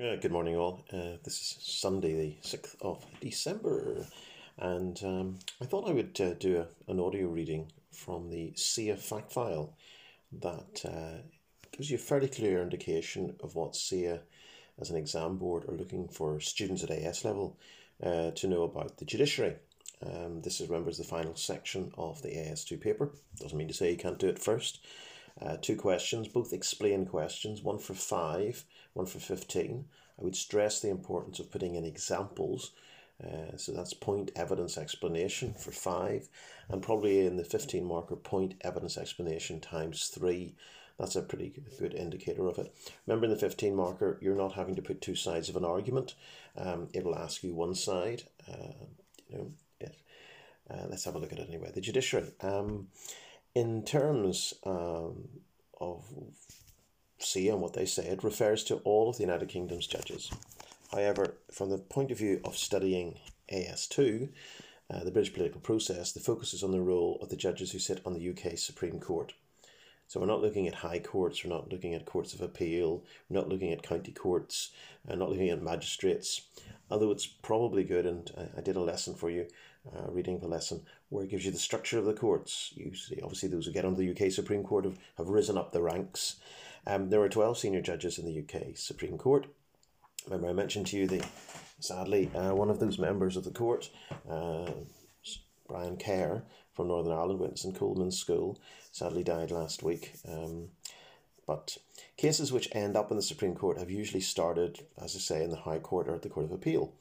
Uh, good morning, all. Uh, this is Sunday, the 6th of December, and um, I thought I would uh, do a, an audio reading from the SIA fact file that uh, gives you a fairly clear indication of what SIA, as an exam board, are looking for students at AS level uh, to know about the judiciary. Um, this is, remember, is the final section of the AS2 paper. Doesn't mean to say you can't do it first. Uh, two questions, both explain questions, one for five, one for 15. I would stress the importance of putting in examples. Uh, so that's point evidence explanation for five, and probably in the 15 marker point evidence explanation times three. That's a pretty good indicator of it. Remember, in the 15 marker, you're not having to put two sides of an argument. Um, it'll ask you one side. Uh, you know, it, uh, let's have a look at it anyway. The judiciary. Um, in terms um, of see and what they say, it refers to all of the United Kingdom's judges. However, from the point of view of studying AS2, uh, the British political process, the focus is on the role of the judges who sit on the UK Supreme Court. So we're not looking at high courts, we're not looking at courts of appeal, we're not looking at county courts, we're not looking at magistrates. Although it's probably good, and I, I did a lesson for you, uh, reading the lesson, where it gives you the structure of the courts. You see, obviously, those who get onto the UK Supreme Court have, have risen up the ranks. Um, there are 12 senior judges in the UK Supreme Court. Remember, I mentioned to you that sadly uh, one of those members of the court, uh, Brian Kerr from Northern Ireland, went to Colman's School, sadly died last week. Um, but cases which end up in the Supreme Court have usually started, as I say, in the High Court or at the Court of Appeal.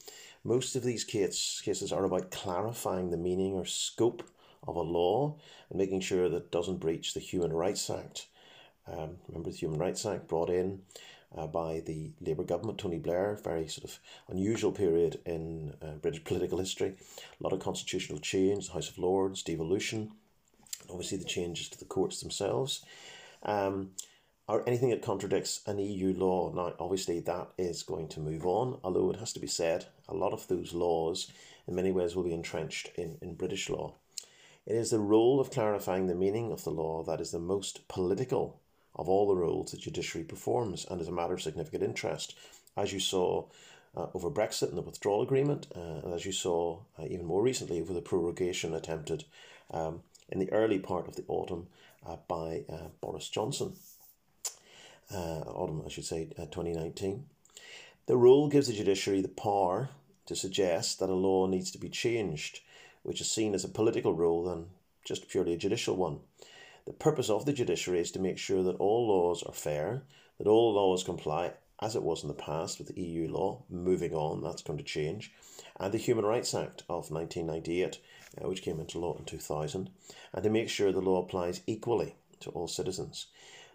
Most of these case, cases are about clarifying the meaning or scope of a law and making sure that it doesn't breach the Human Rights Act. Um, remember the Human Rights Act brought in uh, by the Labour government, Tony Blair, very sort of unusual period in uh, British political history. A lot of constitutional change, the House of Lords, devolution, obviously the changes to the courts themselves. Um, or anything that contradicts an EU law. Now, obviously, that is going to move on, although it has to be said, a lot of those laws, in many ways, will be entrenched in, in British law. It is the role of clarifying the meaning of the law that is the most political of all the roles the judiciary performs and is a matter of significant interest, as you saw uh, over Brexit and the withdrawal agreement, uh, and as you saw uh, even more recently over the prorogation attempted um, in the early part of the autumn uh, by uh, Boris Johnson uh, autumn, I should say, uh, 2019. The rule gives the judiciary the power to suggest that a law needs to be changed, which is seen as a political role than just purely a judicial one. The purpose of the judiciary is to make sure that all laws are fair, that all laws comply, as it was in the past with EU law, moving on, that's going to change, and the Human Rights Act of 1998, uh, which came into law in 2000, and to make sure the law applies equally to all citizens.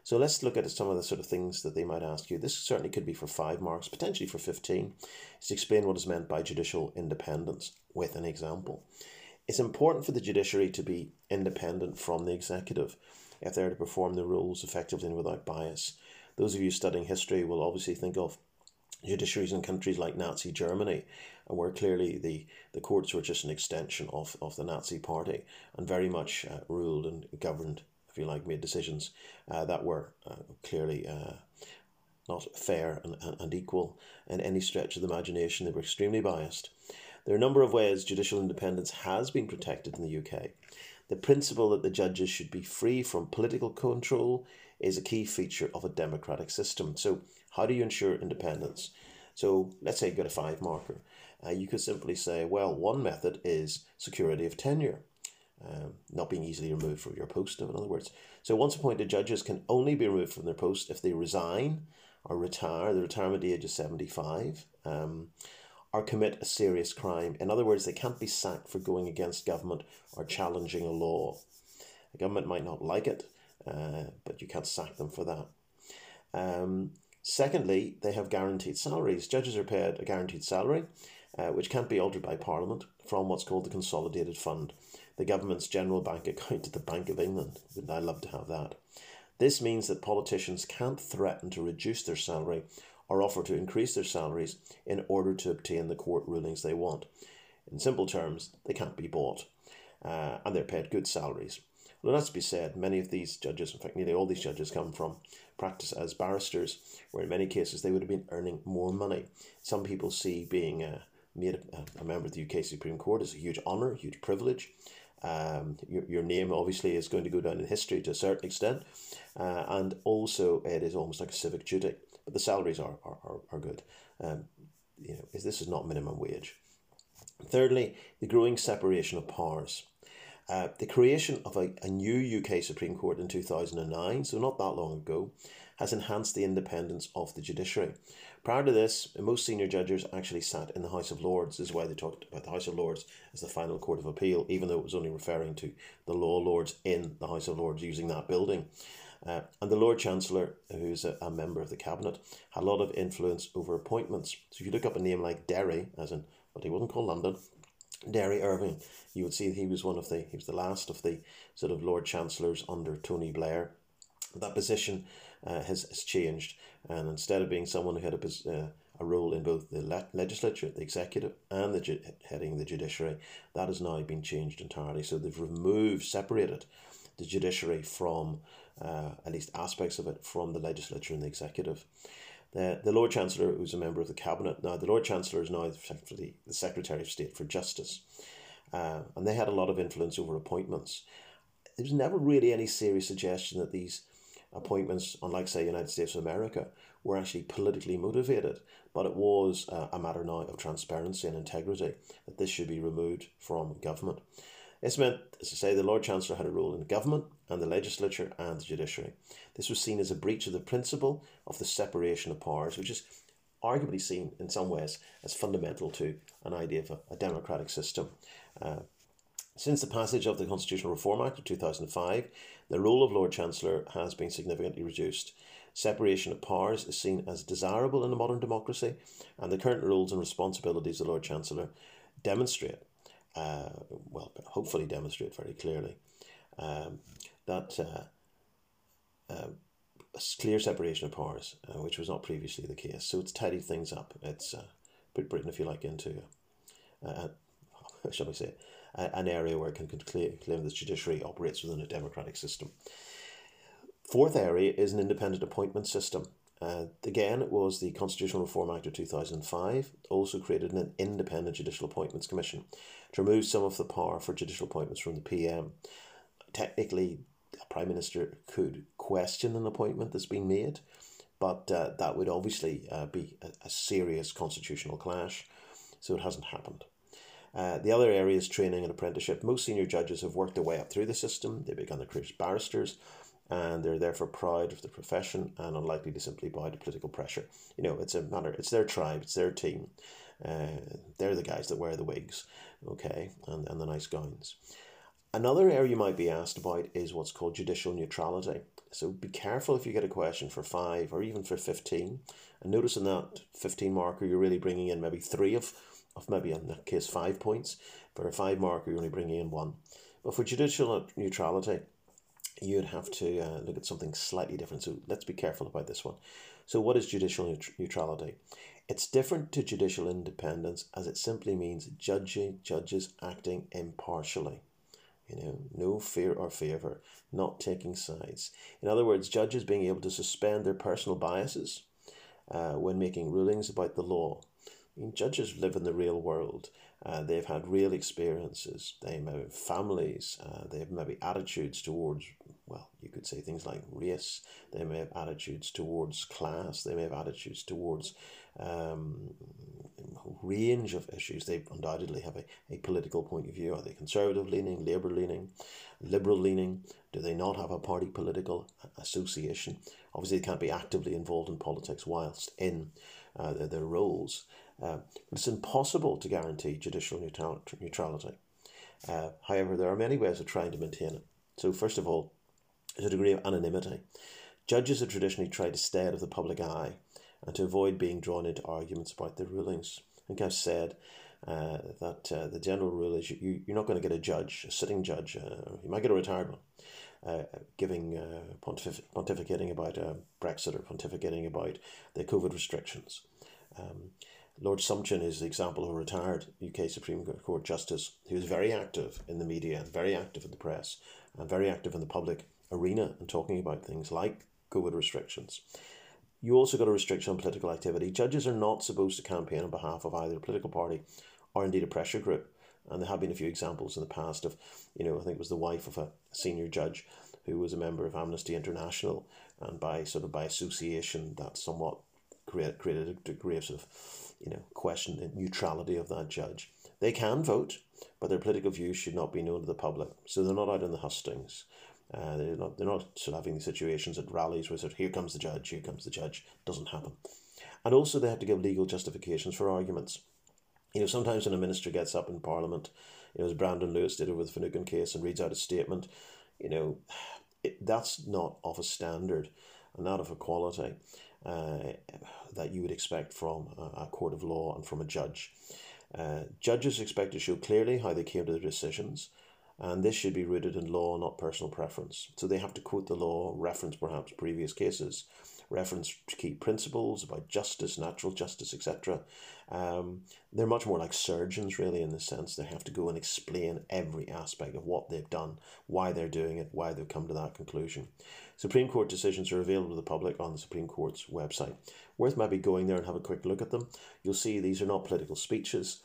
So let's look at some of the sort of things that they might ask you. This certainly could be for five marks, potentially for 15, is to explain what is meant by judicial independence with an example. It's important for the judiciary to be independent from the executive if they're to perform the roles effectively and without bias. Those of you studying history will obviously think of judiciaries in countries like Nazi Germany, and where clearly the, the courts were just an extension of, of the Nazi party and very much uh, ruled and governed if you like, made decisions uh, that were uh, clearly uh, not fair and, and equal in any stretch of the imagination. They were extremely biased. There are a number of ways judicial independence has been protected in the UK. The principle that the judges should be free from political control is a key feature of a democratic system. So, how do you ensure independence? So, let's say you got a five marker. Uh, you could simply say, well, one method is security of tenure um, not being easily removed from your post, in other words. So once appointed judges can only be removed from their post if they resign or retire, the retirement at the age is 75, um, or commit a serious crime. In other words, they can't be sacked for going against government or challenging a law. The government might not like it, uh, but you can't sack them for that. Um, secondly, they have guaranteed salaries. Judges are paid a guaranteed salary, uh, which can't be altered by Parliament, from what's called the Consolidated Fund the government's general bank account at the Bank of England. Wouldn't I love to have that? This means that politicians can't threaten to reduce their salary or offer to increase their salaries in order to obtain the court rulings they want. In simple terms, they can't be bought, uh, and they're paid good salaries. Well, that's to be said, many of these judges, in fact, nearly all these judges, come from practice as barristers, where in many cases they would have been earning more money. Some people see being a, made a, a member of the UK Supreme Court as a huge honour, huge privilege. Um, your, your name obviously is going to go down in history to a certain extent, uh, and also it is almost like a civic duty. But the salaries are, are, are, are good. Um, you know, this is not minimum wage. Thirdly, the growing separation of powers. Uh, the creation of a, a new UK Supreme Court in 2009, so not that long ago, has enhanced the independence of the judiciary. Prior to this, most senior judges actually sat in the House of Lords. This is why they talked about the House of Lords as the final court of appeal, even though it was only referring to the law lords in the House of Lords using that building. Uh, and the Lord Chancellor, who's a, a, member of the cabinet, had a lot of influence over appointments. So if you look up a name like Derry, as in, but he wasn't called London, Derry Irvine, you would see he was one of the, he was the last of the sort of Lord Chancellors under Tony Blair. That position uh, has, has changed, and instead of being someone who had a, uh, a role in both the le- legislature, the executive, and the ju- heading the judiciary, that has now been changed entirely. So they've removed, separated the judiciary from, uh, at least aspects of it, from the legislature and the executive. The, the Lord Chancellor, who's a member of the Cabinet, now the Lord Chancellor is now the Secretary of State for Justice, uh, and they had a lot of influence over appointments. There was never really any serious suggestion that these appointments, unlike, say, United States of America, were actually politically motivated, but it was uh, a matter now of transparency and integrity that this should be removed from government. This meant, as I say, the Lord Chancellor had a role in government and the legislature and the judiciary. This was seen as a breach of the principle of the separation of powers, which is arguably seen in some ways as fundamental to an idea of a, a democratic system. Uh, since the passage of the Constitutional Reform Act of 2005, the role of Lord Chancellor has been significantly reduced. Separation of powers is seen as desirable in a modern democracy, and the current roles and responsibilities of Lord Chancellor demonstrate uh, well, hopefully demonstrate very clearly um, that uh, uh, clear separation of powers, uh, which was not previously the case. So it's tidied things up. It's uh, put Britain, if you like, into, uh, shall we say, an area where it can claim, the judiciary operates within a democratic system. Fourth area is an independent appointment system. Uh, again, it was the Constitutional Reform Act of 2005, also created an independent judicial appointments commission to remove some of the power for judicial appointments from the PM. Technically, a Prime Minister could question an appointment that's been made, but uh, that would obviously uh, be a, a, serious constitutional clash, so it hasn't happened. Uh, the other area is training and apprenticeship. Most senior judges have worked their way up through the system. They began their careers as barristers, and they're therefore proud of the profession and unlikely to simply bow to political pressure. You know, it's a matter, it's their tribe, it's their team. Uh, they're the guys that wear the wigs, okay, and, and the nice gowns. Another area you might be asked about is what's called judicial neutrality. So be careful if you get a question for five or even for 15. And notice in that 15 marker, you're really bringing in maybe three of, of maybe in that case, five points. For a five marker, you're only bringing in one. But for judicial neutrality, you'd have to uh, look at something slightly different. So let's be careful about this one. So, what is judicial neutrality? It's different to judicial independence as it simply means judging judges acting impartially. You know, no fear or favor, not taking sides. In other words, judges being able to suspend their personal biases uh, when making rulings about the law. I mean, judges live in the real world. Uh, they've had real experiences. They may have families. Uh, they have maybe attitudes towards, well, you could say things like race. They may have attitudes towards class. They may have attitudes towards um, range of issues. They undoubtedly have a, a political point of view. Are they conservative leaning, Labour leaning, Liberal leaning? Do they not have a party political association? Obviously, they can't be actively involved in politics whilst in uh, their, their roles. Uh, it's impossible to guarantee judicial neutrality. Uh, however, there are many ways of trying to maintain it. So, first of all, there's a degree of anonymity. Judges have traditionally tried to stay out of the public eye and to avoid being drawn into arguments about their rulings. I think I've said uh, that uh, the general rule is you, you're not going to get a judge, a sitting judge, uh, you might get a retired one, uh, giving uh, pontif- pontificating about uh, Brexit or pontificating about the COVID restrictions. Um, Lord Sumption is the example of a retired UK Supreme Court Justice who was very active in the media very active in the press and very active in the public arena and talking about things like COVID restrictions. You also got a restriction on political activity. Judges are not supposed to campaign on behalf of either a political party or indeed a pressure group. And there have been a few examples in the past of, you know, I think it was the wife of a senior judge who was a member of Amnesty International, and by sort of by association, that somewhat created, created a degree of sort of, you know, question the neutrality of that judge. They can vote, but their political views should not be known to the public. So they're not out in the hustings. Uh, they're not they're not sort of having situations at rallies where sort of here comes the judge, here comes the judge. Doesn't happen. And also they have to give legal justifications for arguments. You know, sometimes when a minister gets up in Parliament, you know, as Brandon Lewis did it with the Finucane case and reads out a statement, you know, it, that's not of a standard and not of a quality uh, that you would expect from a, court of law and from a judge. Uh, judges expect to show clearly how they came to their decisions, and this should be rooted in law, not personal preference. So they have to quote the law, reference perhaps previous cases, reference key principles about justice, natural justice, etc. Um, they're much more like surgeons, really, in the sense they have to go and explain every aspect of what they've done, why they're doing it, why they've come to that conclusion. Supreme Court decisions are available to the public on the Supreme Court's website. Worth maybe going there and have a quick look at them. You'll see these are not political speeches.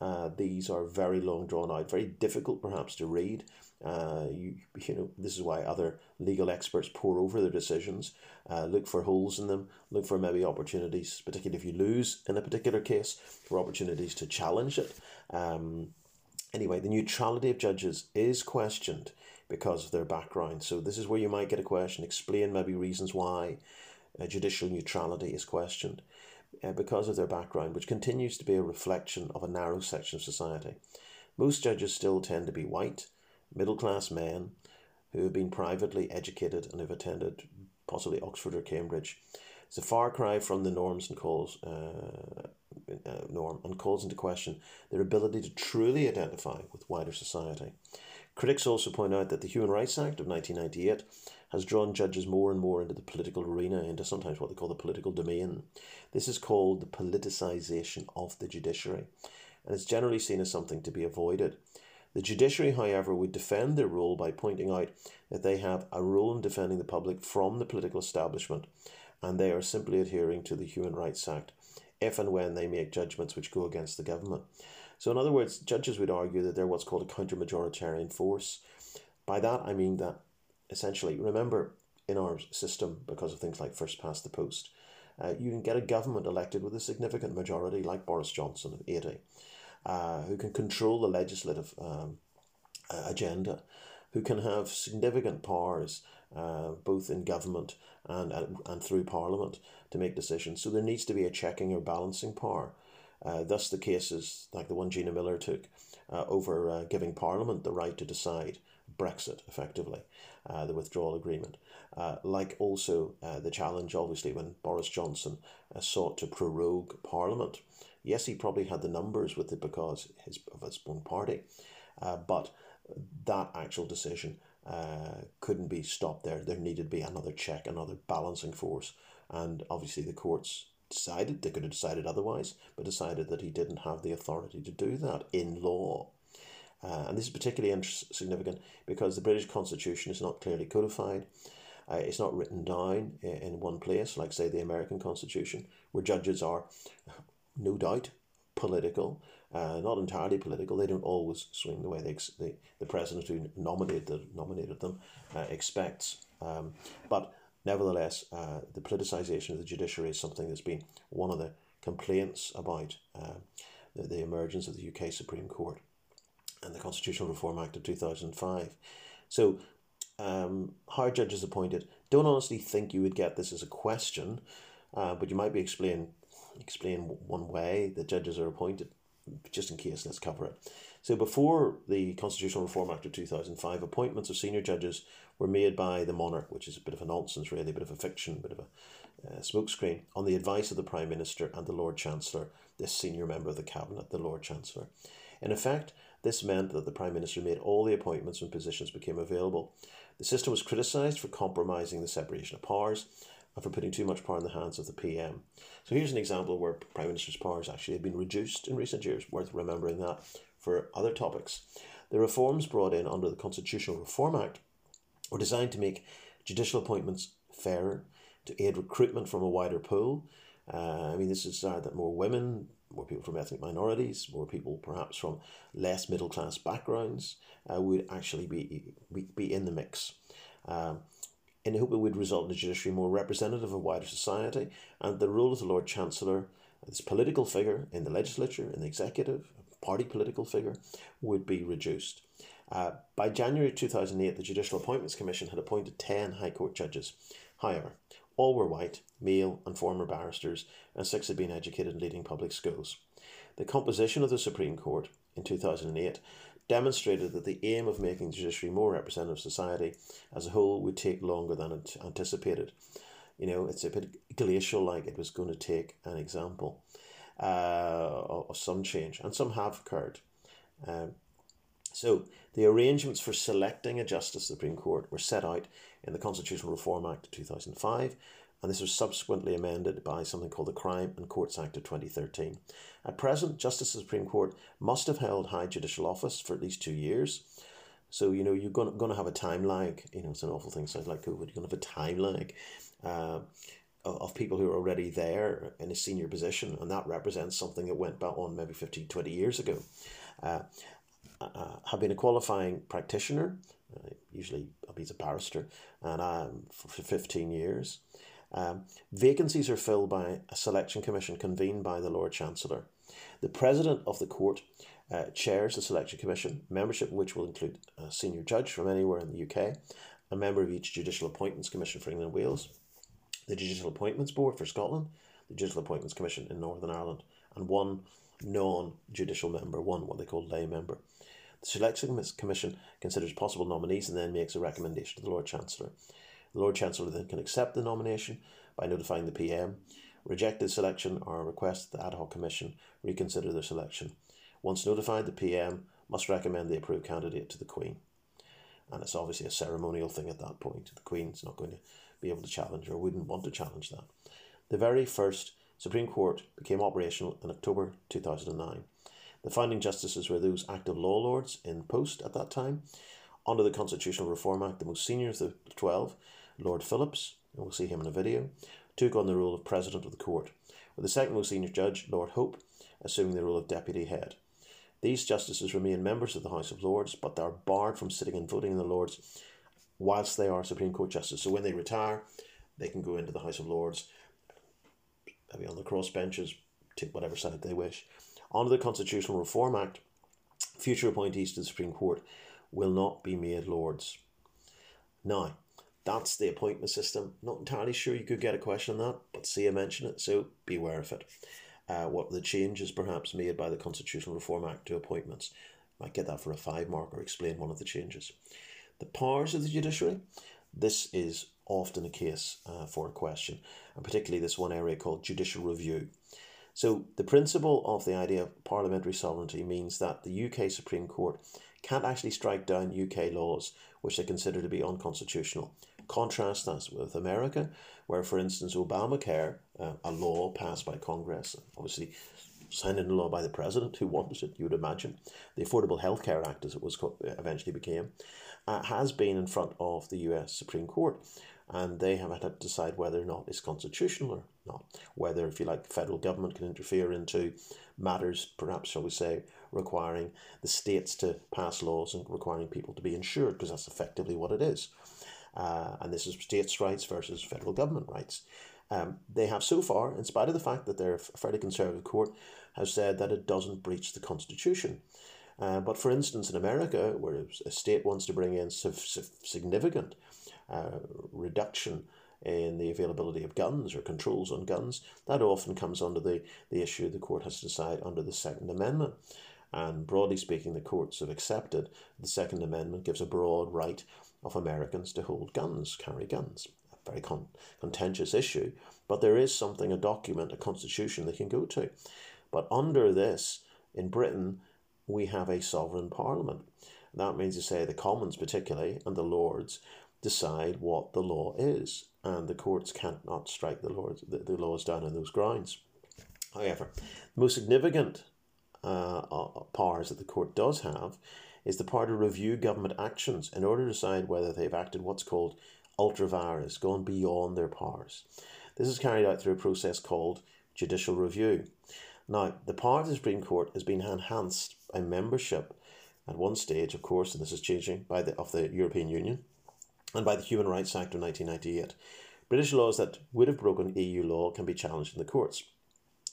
Uh, these are very long drawn out, very difficult perhaps to read. Uh, you, you know, this is why other legal experts pour over their decisions, uh, look for holes in them, look for maybe opportunities, particularly if you lose in a particular case, for opportunities to challenge it. Um, anyway, the neutrality of judges is questioned because of their background. So this is where you might get a question. Explain maybe reasons why uh, judicial neutrality is questioned uh, because of their background, which continues to be a reflection of a narrow section of society. Most judges still tend to be white middle class men who have been privately educated and have attended possibly Oxford or Cambridge. It's a far cry from the norms and calls uh, uh, norm and calls into question their ability to truly identify with wider society. Critics also point out that the Human Rights Act of 1998 has drawn judges more and more into the political arena, into sometimes what they call the political domain. This is called the politicisation of the judiciary, and it's generally seen as something to be avoided. The judiciary, however, would defend their role by pointing out that they have a role in defending the public from the political establishment and they are simply adhering to the Human Rights Act if and when they make judgments which go against the government. So, in other words, judges would argue that they're what's called a counter majoritarian force. By that, I mean that essentially, remember, in our system, because of things like first past the post, uh, you can get a government elected with a significant majority, like Boris Johnson of 80 uh, who can control the legislative um, agenda, who can have significant powers uh, both in government and, and, and through parliament to make decisions. So there needs to be a checking or balancing power. Uh, thus, the cases like the one Gina Miller took uh, over uh, giving Parliament the right to decide Brexit, effectively, uh, the withdrawal agreement. Uh, like also uh, the challenge, obviously, when Boris Johnson sought to prorogue Parliament Yes, he probably had the numbers with it because his, of his own party, but that actual decision couldn't be stopped there. There needed to be another check, another balancing force. And obviously, the courts decided, they could have decided otherwise, but decided that he didn't have the authority to do that in law. Uh, and this is particularly significant because the British Constitution is not clearly codified. Uh, it's not written down in one place, like, say, the American Constitution, where judges are no doubt, political, uh, not entirely political. They don't always swing the way they, the, the president who nominated, nominated them uh, expects. Um, but nevertheless, uh, the politicisation of the judiciary is something that's been one of the complaints about uh, the, the emergence of the UK Supreme Court and the Constitutional Reform Act of 2005. So, um, how judges appointed, don't honestly think you would get this as a question, uh, but you might be explained explain one way that judges are appointed, just in case, let's cover it. So, before the Constitutional Reform Act of 2005, appointments of senior judges were made by the monarch, which is a bit of a nonsense, really, a bit of a fiction, a bit of a uh, smokescreen, on the advice of the Prime Minister and the Lord Chancellor, this senior member of the Cabinet, the Lord Chancellor. In effect, this meant that the Prime Minister made all the appointments when positions became available. The system was criticised for compromising the separation of powers and for putting too much power in the hands of the PM. So here's an example where Prime Minister's powers actually have been reduced in recent years, worth remembering that for other topics. The reforms brought in under the Constitutional Reform Act were designed to make judicial appointments fairer, to aid recruitment from a wider pool. Uh, I mean, this is uh, that more women, more people from ethnic minorities, more people perhaps from less middle class backgrounds uh, would actually be, be, be in the mix. Um, in the hope it would result in a judiciary more representative of wider society, and the role of the Lord Chancellor, this political figure in the legislature, in the executive, party political figure, would be reduced. Uh, by January 2008, the Judicial Appointments Commission had appointed 10 High Court judges. However, all were white, male, and former barristers, and six had been educated in leading public schools. The composition of the Supreme Court in 2008 demonstrated that the aim of making the judiciary more representative of society as a whole would take longer than anticipated. You know, it's a bit glacial like it was going to take an example uh, of some change, and some have occurred. Um, so, the arrangements for selecting a Justice Supreme Court were set out in the Constitutional Reform Act of 2005, and this was subsequently amended by something called the Crime and Courts Act of 2013. At present, Justice Supreme Court must have held high judicial office for at least two years. So, you know, you're going to, have a time lag. You know, it's an awful thing, sounds like COVID. You're going to have a time lag uh, of people who are already there in a senior position, and that represents something that went back on maybe 15, 20 years ago. Uh, uh, have been a qualifying practitioner, uh, usually he's a barrister, and um, for, for 15 years. Um, vacancies are filled by a selection commission convened by the Lord Chancellor. The President of the Court uh, chairs the selection commission, membership which will include a senior judge from anywhere in the UK, a member of each Judicial Appointments Commission for England and Wales, the Judicial Appointments Board for Scotland, the Judicial Appointments Commission in Northern Ireland, and one non judicial member, one what they call lay member. The Selection Commission considers possible nominees and then makes a recommendation to the Lord Chancellor. The Lord Chancellor then can accept the nomination by notifying the PM, reject the selection, or request the Ad hoc Commission reconsider their selection. Once notified, the PM must recommend the approved candidate to the Queen. And it's obviously a ceremonial thing at that point. The Queen's not going to be able to challenge or wouldn't want to challenge that. The very first Supreme Court became operational in October 2009. The founding justices were those active law lords in post at that time. Under the Constitutional Reform Act, the most senior of the 12, Lord Phillips, and we'll see him in a video, took on the role of President of the Court, with the second most senior judge, Lord Hope, assuming the role of Deputy Head. These justices remain members of the House of Lords, but they are barred from sitting and voting in the Lords whilst they are Supreme Court justices. So when they retire, they can go into the House of Lords, maybe on the cross benches, take whatever side they wish. Under the Constitutional Reform Act, future appointees to the Supreme Court will not be made lords. Now, that's the appointment system. Not entirely sure you could get a question on that, but see I mention it, so beware of it. Uh, what the changes perhaps made by the Constitutional Reform Act to appointments. Might get that for a five mark or explain one of the changes. The powers of the judiciary. This is often a case uh, for a question, and particularly this one area called judicial review. So, the principle of the idea of parliamentary sovereignty means that the UK Supreme Court can't actually strike down UK laws which they consider to be unconstitutional. Contrast that with America, where, for instance, Obamacare, uh, a law passed by Congress, obviously signed into law by the president who wanted it, you would imagine, the Affordable Health Care Act, as it was eventually became, uh, has been in front of the US Supreme Court and they have had to decide whether or not it's constitutional or not. Whether, if you like, federal government can interfere into matters, perhaps, shall we say, requiring the states to pass laws and requiring people to be insured, because that's effectively what it is. Uh, and this is states' rights versus federal government rights. Um, they have so far, in spite of the fact that they're a fairly conservative court, have said that it doesn't breach the Constitution. Uh, but for instance, in America, where a state wants to bring in significant uh, reduction in the availability of guns or controls on guns, that often comes under the, the issue the court has to decide under the Second Amendment. And broadly speaking, the courts have accepted the Second Amendment gives a broad right of Americans to hold guns, carry guns. A very con- contentious issue, but there is something, a document, a constitution they can go to. But under this, in Britain, we have a sovereign parliament. That means to say the Commons, particularly, and the Lords decide what the law is, and the courts cannot strike the laws, the, the laws down on those grounds. However, the most significant uh, uh, powers that the court does have is the power to review government actions in order to decide whether they've acted what's called ultra vires, gone beyond their powers. This is carried out through a process called judicial review. Now, the power of the Supreme Court has been enhanced by membership at one stage, of course, and this is changing, by the of the European Union and by the Human Rights Act of 1998. British laws that would have broken EU law can be challenged in the courts.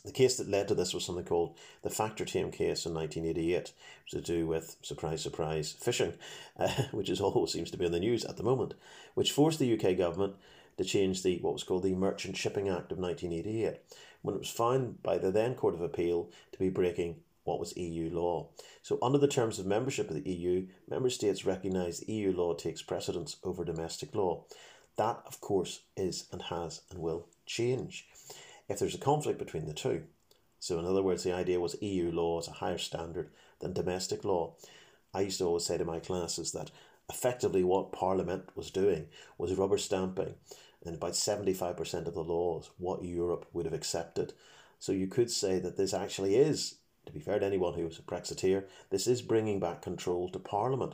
The case that led to this was something called the Factortame case in 1988, to do with, surprise, surprise, fishing, uh, which is always seems to be in the news at the moment, which forced the UK government to change the what was called the Merchant Shipping Act of 1988, when it was found by the then Court of Appeal to be breaking what was EU law. So, under the terms of membership of the EU, member states recognise EU law takes precedence over domestic law. That, of course, is and has and will change if there's a conflict between the two. So, in other words, the idea was EU law is a higher standard than domestic law. I used to always say to my classes that effectively what Parliament was doing was rubber stamping and about 75% of the laws what Europe would have accepted. So you could say that this actually is, to be fair to anyone who is a Brexiteer, this is bringing back control to Parliament.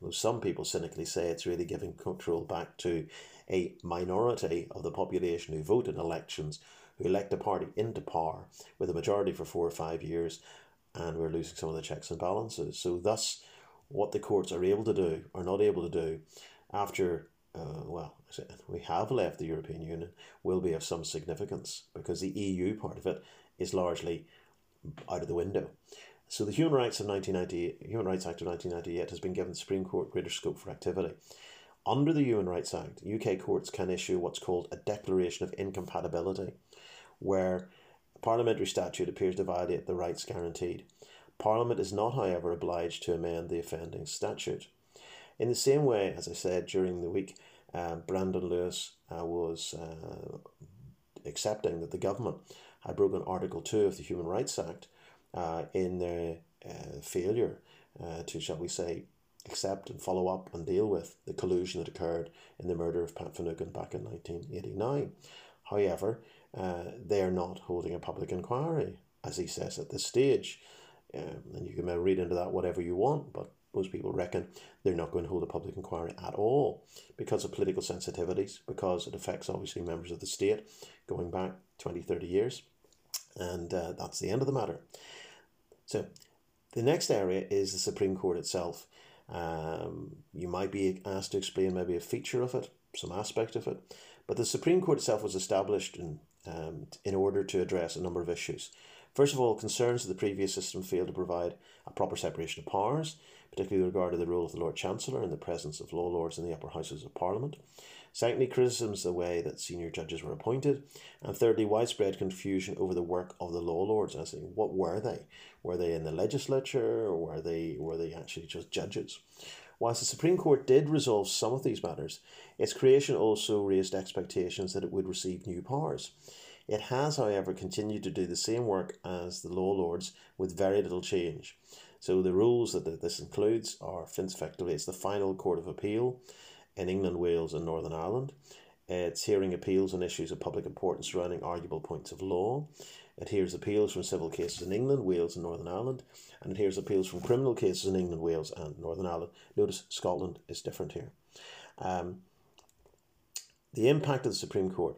Though some people cynically say it's really giving control back to a minority of the population who vote in elections, who elect a party into power with a majority for four or five years, and we're losing some of the checks and balances. So, thus, what the courts are able to do or not able to do after uh, well, we have left the European Union will be of some significance because the EU part of it is largely out of the window. So the Human Rights of 1998, Human Rights Act of 1998 has been given the Supreme Court greater scope for activity. Under the Human Rights Act, UK courts can issue what's called a declaration of incompatibility, where a parliamentary statute appears to violate the rights guaranteed. Parliament is not, however, obliged to amend the offending statute. In the same way, as I said during the week, uh, Brandon Lewis uh, was uh, accepting that the government had broken Article 2 of the Human Rights Act uh, in their uh, failure uh, to, shall we say, accept and follow up and deal with the collusion that occurred in the murder of Pat Finucane back in 1989. However, they are not holding a public inquiry, as he says at this stage. Um, and you can read into that whatever you want, but most people reckon they're not going to hold a public inquiry at all because of political sensitivities, because it affects obviously members of the state going back 20, 30 years. And uh, that's the end of the matter. So the next area is the Supreme Court itself. Um, you might be asked to explain maybe a feature of it, some aspect of it, but the Supreme Court itself was established in, um, in order to address a number of issues. First of all, concerns that the previous system failed to provide a proper separation of powers, particularly with regard to the role of the Lord Chancellor in the presence of law lords in the upper houses of Parliament. Secondly, criticisms of the way that senior judges were appointed. And thirdly, widespread confusion over the work of the law lords. I say, what were they? Were they in the legislature or were they were they actually just judges? Whilst the Supreme Court did resolve some of these matters, its creation also raised expectations that it would receive new powers. It has, however, continued to do the same work as the law lords with very little change. So the rules that this includes are effectively it's the final court of appeal in England, Wales, and Northern Ireland. It's hearing appeals on issues of public importance surrounding arguable points of law. It hears appeals from civil cases in England, Wales, and Northern Ireland, and it hears appeals from criminal cases in England, Wales, and Northern Ireland. Notice Scotland is different here. Um, the impact of the Supreme Court.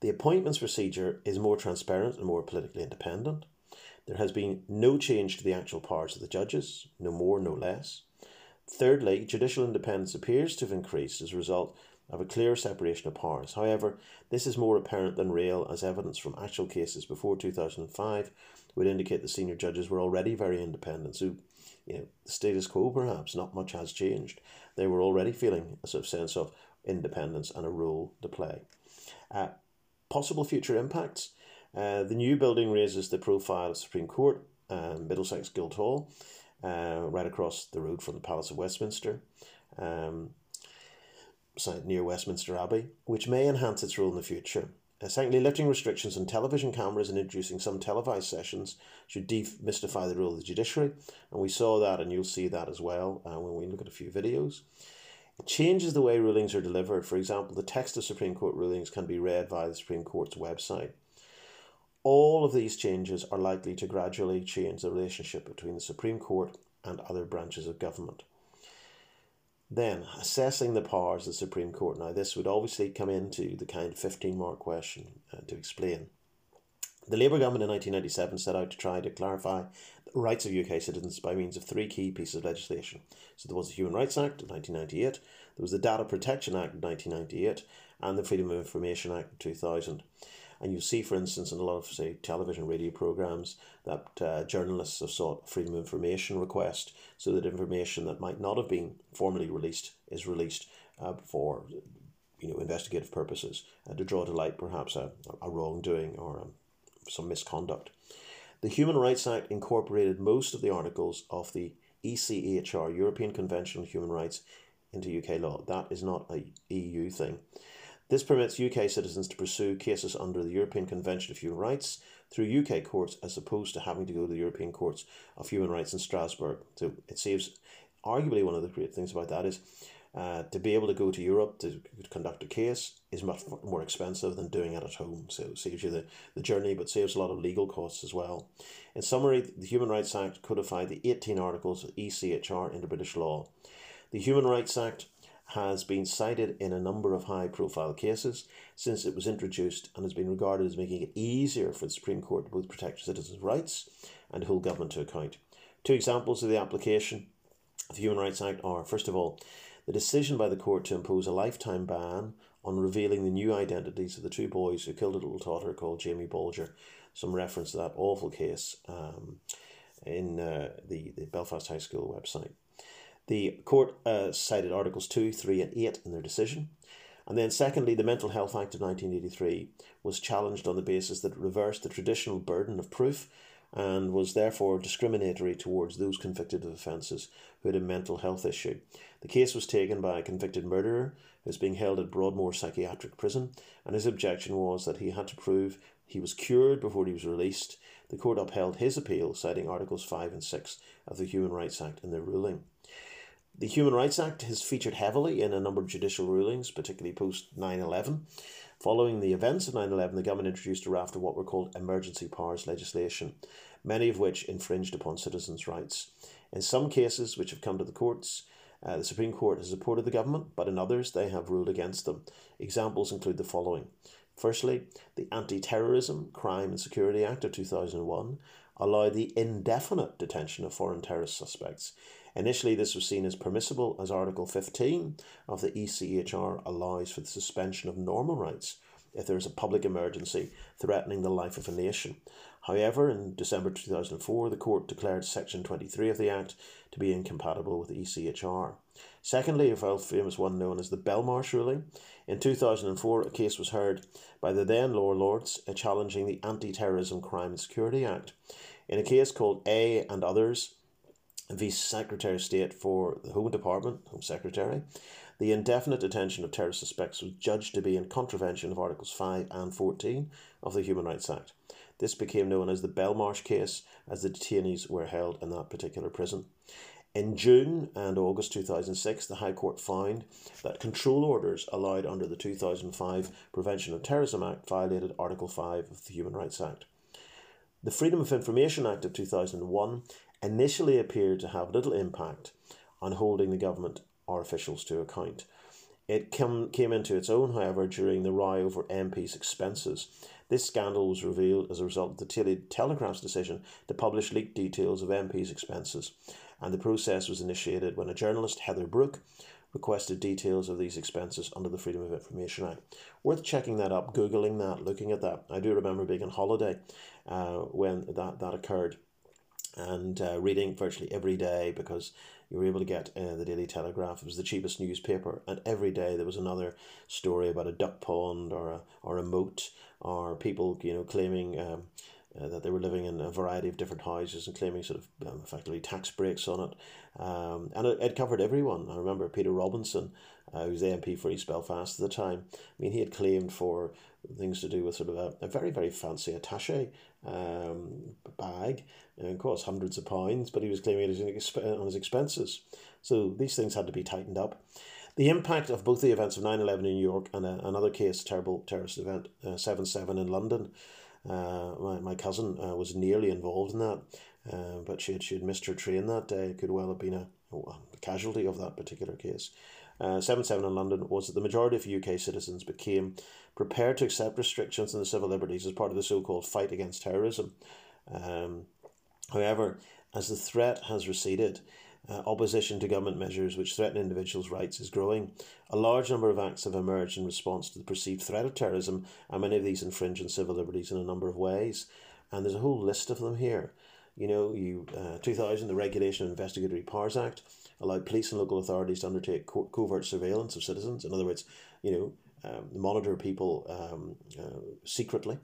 The appointments procedure is more transparent and more politically independent. There has been no change to the actual powers of the judges, no more, no less. Thirdly, judicial independence appears to have increased as a result of a clear separation of powers. However, this is more apparent than real, as evidence from actual cases before 2005 would indicate the senior judges were already very independent. So, you know, the status quo perhaps, not much has changed. They were already feeling a sort of sense of independence and a role to play. Uh, Possible future impacts. Uh, the new building raises the profile of Supreme Court, um, Middlesex Guildhall, uh, right across the road from the Palace of Westminster, um, near Westminster Abbey, which may enhance its role in the future. Uh, secondly, lifting restrictions on television cameras and introducing some televised sessions should demystify the role of the judiciary, and we saw that, and you'll see that as well uh, when we look at a few videos. It changes the way rulings are delivered. For example, the text of Supreme Court rulings can be read via the Supreme Court's website. All of these changes are likely to gradually change the relationship between the Supreme Court and other branches of government. Then, assessing the powers of the Supreme Court. Now, this would obviously come into the kind of 15 mark question uh, to explain. The Labour government in 1997 set out to try to clarify the rights of UK citizens by means of three key pieces of legislation. So, there was the Human Rights Act of 1998, there was the Data Protection Act of 1998, and the Freedom of Information Act of 2000. And you see, for instance, in a lot of, say, television, radio programs, that uh, journalists have sought freedom of information request so that information that might not have been formally released is released uh, for you know, investigative purposes uh, to draw to light perhaps a, a wrongdoing or um, some misconduct. The Human Rights Act incorporated most of the articles of the ECHR, European Convention on Human Rights, into UK law. That is not a EU thing. This permits UK citizens to pursue cases under the European Convention of Human Rights through UK courts as opposed to having to go to the European Courts of Human Rights in Strasbourg. So it saves, arguably, one of the great things about that is uh, to be able to go to Europe to conduct a case is much more expensive than doing it at home. So it saves you the, the journey, but saves a lot of legal costs as well. In summary, the Human Rights Act codified the 18 articles of ECHR into British law. The Human Rights Act has been cited in a number of high profile cases since it was introduced and has been regarded as making it easier for the Supreme Court to both protect citizens' rights and hold government to account. Two examples of the application of the Human Rights Act are first of all, the decision by the court to impose a lifetime ban on revealing the new identities of the two boys who killed a little daughter called Jamie Bulger. Some reference to that awful case um, in uh, the, the Belfast High School website. The court uh, cited Articles 2, 3, and 8 in their decision. And then, secondly, the Mental Health Act of 1983 was challenged on the basis that it reversed the traditional burden of proof and was therefore discriminatory towards those convicted of offences who had a mental health issue. The case was taken by a convicted murderer who was being held at Broadmoor Psychiatric Prison, and his objection was that he had to prove he was cured before he was released. The court upheld his appeal, citing Articles 5 and 6 of the Human Rights Act in their ruling. The Human Rights Act has featured heavily in a number of judicial rulings, particularly post 9 11. Following the events of 9 11, the government introduced a raft of what were called emergency powers legislation, many of which infringed upon citizens' rights. In some cases, which have come to the courts, uh, the Supreme Court has supported the government, but in others, they have ruled against them. Examples include the following. Firstly, the Anti Terrorism, Crime and Security Act of 2001 allowed the indefinite detention of foreign terrorist suspects Initially, this was seen as permissible as Article 15 of the ECHR allows for the suspension of normal rights if there is a public emergency threatening the life of a nation. However, in December 2004, the court declared Section 23 of the Act to be incompatible with ECHR. Secondly, a famous one known as the Belmarsh ruling. In 2004, a case was heard by the then Lower Lords challenging the Anti Terrorism Crime and Security Act. In a case called A and Others, Vice Secretary of State for the Home Department, Home Secretary, the indefinite detention of terrorist suspects was judged to be in contravention of Articles 5 and 14 of the Human Rights Act. This became known as the Belmarsh case, as the detainees were held in that particular prison. In June and August 2006, the High Court found that control orders allowed under the 2005 Prevention of Terrorism Act violated Article 5 of the Human Rights Act. The Freedom of Information Act of 2001 initially appeared to have little impact on holding the government or officials to account. It came, came into its own, however, during the row over MPs' expenses. This scandal was revealed as a result of the Daily Telegraph's decision to publish leaked details of MPs' expenses, and the process was initiated when a journalist, Heather Brooke, requested details of these expenses under the Freedom of Information Act. Worth checking that up, Googling that, looking at that. I do remember being on holiday uh, when that, that occurred and uh, reading virtually every day because you were able to get uh, the Daily Telegraph. It was the cheapest newspaper, and every day there was another story about a duck pond or a or a moat or people you know claiming. Um, uh, that they were living in a variety of different houses and claiming sort of um, effectively tax breaks on it. Um, and it, it covered everyone. I remember Peter Robinson, uh, who was the MP for East Belfast at the time. I mean, he had claimed for things to do with sort of a, a very, very fancy attache um, bag, and cost hundreds of pounds, but he was claiming it on his expenses. So these things had to be tightened up. The impact of both the events of 9 11 in New York and a, another case, terrible terrorist event, uh, 7 7 in London, Uh, my, my cousin uh, was nearly involved in that, uh, but she had, she had missed her train that day. It could well have been a, a casualty of that particular case. Uh, 7 7 in London was that the majority of UK citizens became prepared to accept restrictions on the civil liberties as part of the so called fight against terrorism. Um, however, as the threat has receded, uh, opposition to government measures which threaten individuals' rights is growing. A large number of acts have emerged in response to the perceived threat of terrorism, and many of these infringe on civil liberties in a number of ways. And there's a whole list of them here. You know, you uh, 2000, the Regulation of Investigatory Powers Act allowed police and local authorities to undertake co- covert surveillance of citizens. In other words, you know, um, monitor people um, uh, secretly.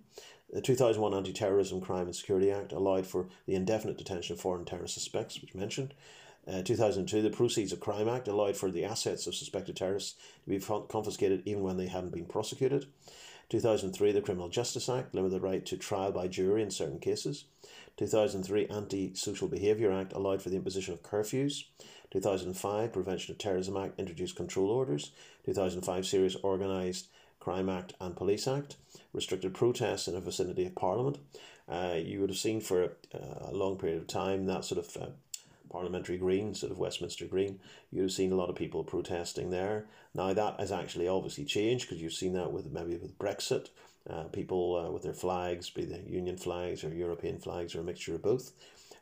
The 2001 Anti Terrorism, Crime and Security Act allowed for the indefinite detention of foreign terrorist suspects, which mentioned. Uh, 2002, the Proceeds of Crime Act allowed for the assets of suspected terrorists to be confiscated even when they hadn't been prosecuted. 2003, the Criminal Justice Act limited the right to trial by jury in certain cases. 2003, Anti-Social Behaviour Act allowed for the imposition of curfews. 2005, Prevention of Terrorism Act introduced control orders. 2005, Serious Organised Crime Act and Police Act restricted protests in the vicinity of Parliament. Uh, you would have seen for a, a long period of time that sort of uh, Parliamentary Green, sort of Westminster Green, you'd have seen a lot of people protesting there. Now that has actually obviously changed because you've seen that with maybe with Brexit, uh, people uh, with their flags, be they Union flags or European flags or a mixture of both.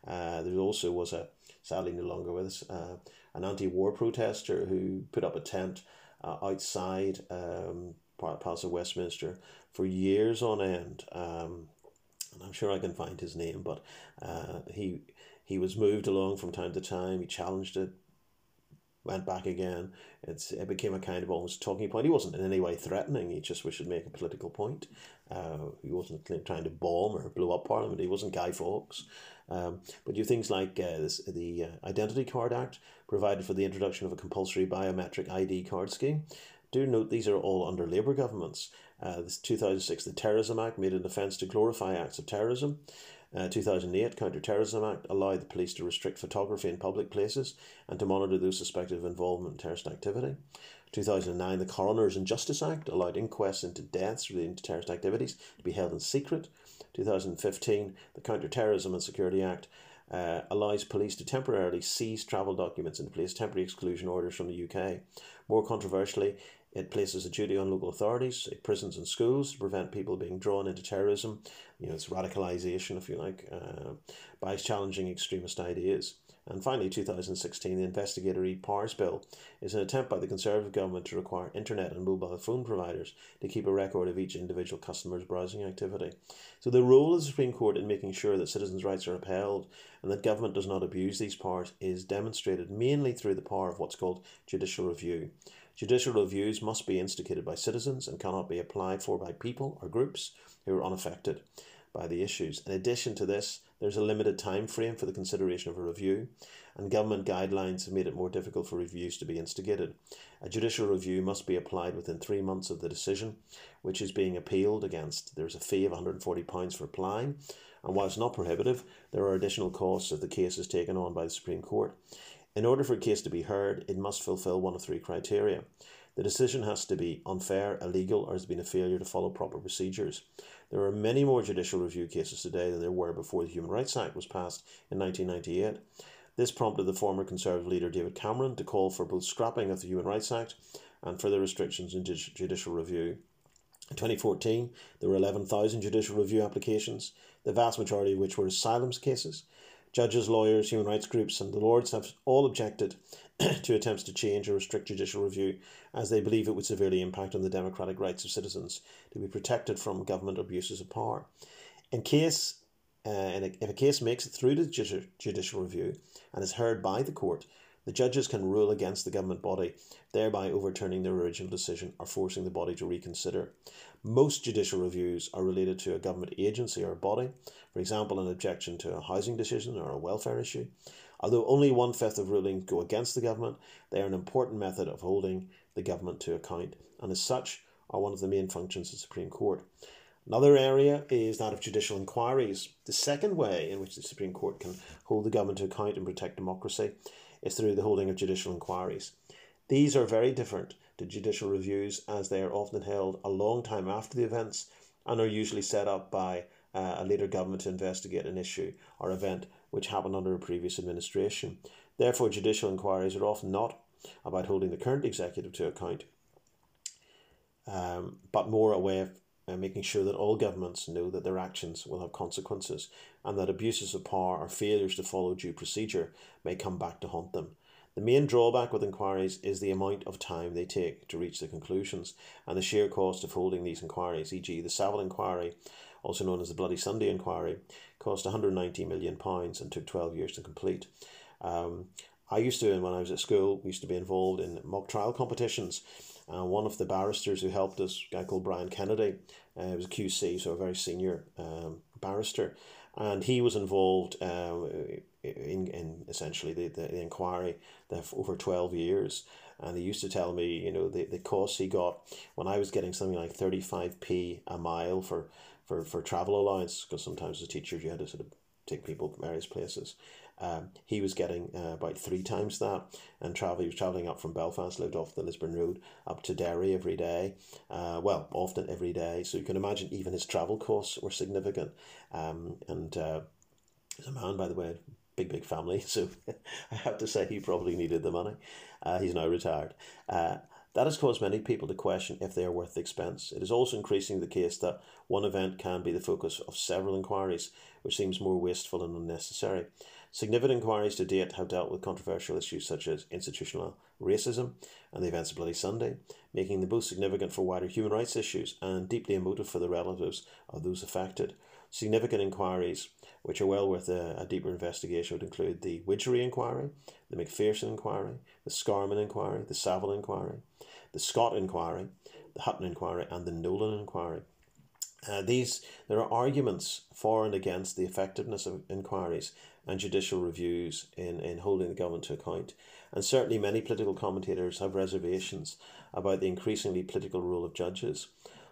Uh, there also was a sadly no longer with us uh, an anti-war protester who put up a tent uh, outside um, parts of Westminster for years on end. Um, and I'm sure I can find his name, but uh, he he was moved along from time to time. He challenged it, went back again. It's it became a kind of almost talking point. He wasn't in any way threatening. He just wished to make a political point. Uh, he wasn't trying to bomb or blow up Parliament. He wasn't Guy Fawkes. Um, but you things like uh, this, the uh, Identity Card Act provided for the introduction of a compulsory biometric ID card scheme. Do note these are all under Labour governments. Uh, this 2006, the Terrorism Act made an offence to glorify acts of terrorism. Uh, 2008 Counter-Terrorism Act allowed the police to restrict photography in public places and to monitor those suspected of involvement in terrorist activity. 2009 the Coroners and Justice Act allowed inquests into deaths relating to terrorist activities to be held in secret. 2015 the Counter-Terrorism and Security Act uh, allows police to temporarily seize travel documents and place temporary exclusion orders from the UK. More controversially, it places a duty on local authorities, prisons and schools to prevent people being drawn into terrorism. You know, it's radicalisation, if you like, uh, by challenging extremist ideas. And finally, 2016, the Investigatory Powers Bill is an attempt by the Conservative government to require internet and mobile phone providers to keep a record of each individual customer's browsing activity. So, the role of the Supreme Court in making sure that citizens' rights are upheld and that government does not abuse these powers is demonstrated mainly through the power of what's called judicial review. Judicial reviews must be instigated by citizens and cannot be applied for by people or groups who are unaffected by the issues. In addition to this, there's a limited time frame for the consideration of a review, and government guidelines have made it more difficult for reviews to be instigated. A judicial review must be applied within three months of the decision, which is being appealed against. There's a fee of £140 for applying, and whilst not prohibitive, there are additional costs if the case is taken on by the Supreme Court. In order for a case to be heard, it must fulfil one of three criteria. The decision has to be unfair, illegal, or has been a failure to follow proper procedures. There are many more judicial review cases today than there were before the Human Rights Act was passed in 1998. This prompted the former Conservative leader David Cameron to call for both scrapping of the Human Rights Act and further restrictions in judicial review. In 2014, there were 11,000 judicial review applications, the vast majority of which were asylum cases. Judges, lawyers, human rights groups, and the Lords have all objected to attempts to change or restrict judicial review, as they believe it would severely impact on the democratic rights of citizens to be protected from government abuses of power. In case, uh, in a, if a case makes it through the judicial review and is heard by the court, the judges can rule against the government body, thereby overturning their original decision or forcing the body to reconsider. Most judicial reviews are related to a government agency or body, for example, an objection to a housing decision or a welfare issue. Although only one fifth of rulings go against the government, they are an important method of holding the government to account, and as such are one of the main functions of the Supreme Court. Another area is that of judicial inquiries. The second way in which the Supreme Court can hold the government to account and protect democracy is through the holding of judicial inquiries. These are very different to judicial reviews as they are often held a long time after the events and are usually set up by uh, a later government to investigate an issue or event which happened under a previous administration. Therefore, judicial inquiries are often not about holding the current executive to account, um, but more a way of uh, making sure that all governments know that their actions will have consequences and that abuses of power or failures to follow due procedure may come back to haunt them. The main drawback with inquiries is the amount of time they take to reach the conclusions and the sheer cost of holding these inquiries, e.g., the Saville inquiry, also known as the Bloody Sunday inquiry, cost £190 million and took 12 years to complete. Um, I used to, when I was at school, we used to be involved in mock trial competitions. Uh, one of the barristers who helped us, a guy called Brian Kennedy, uh, was a QC, so a very senior um, barrister, and he was involved uh, in, in essentially the, the, the inquiry for over 12 years. And he used to tell me, you know, the, the costs he got when I was getting something like 35p a mile for, for, for travel allowance, because sometimes as a teacher you had to sort of take people to various places. Um, he was getting uh, about three times that, and travel. He was traveling up from Belfast, lived off the Lisburn Road, up to Derry every day. Uh, well, often every day. So you can imagine even his travel costs were significant. Um, and uh, a man, by the way, big big family. So I have to say he probably needed the money. Uh, he's now retired. Uh, that has caused many people to question if they are worth the expense. It is also increasingly the case that one event can be the focus of several inquiries, which seems more wasteful and unnecessary. Significant inquiries to date have dealt with controversial issues such as institutional racism and the events of Bloody Sunday, making them both significant for wider human rights issues and deeply emotive for the relatives of those affected. Significant inquiries, which are well worth a, a deeper investigation, would include the Widgery inquiry, the Macpherson inquiry, the Scarman inquiry, the Saville inquiry, the Scott inquiry, the Hutton inquiry, and the Nolan inquiry. Uh, these there are arguments for and against the effectiveness of inquiries and judicial reviews in, in holding the government to account. And certainly many political commentators have reservations about the increasingly political role of judges.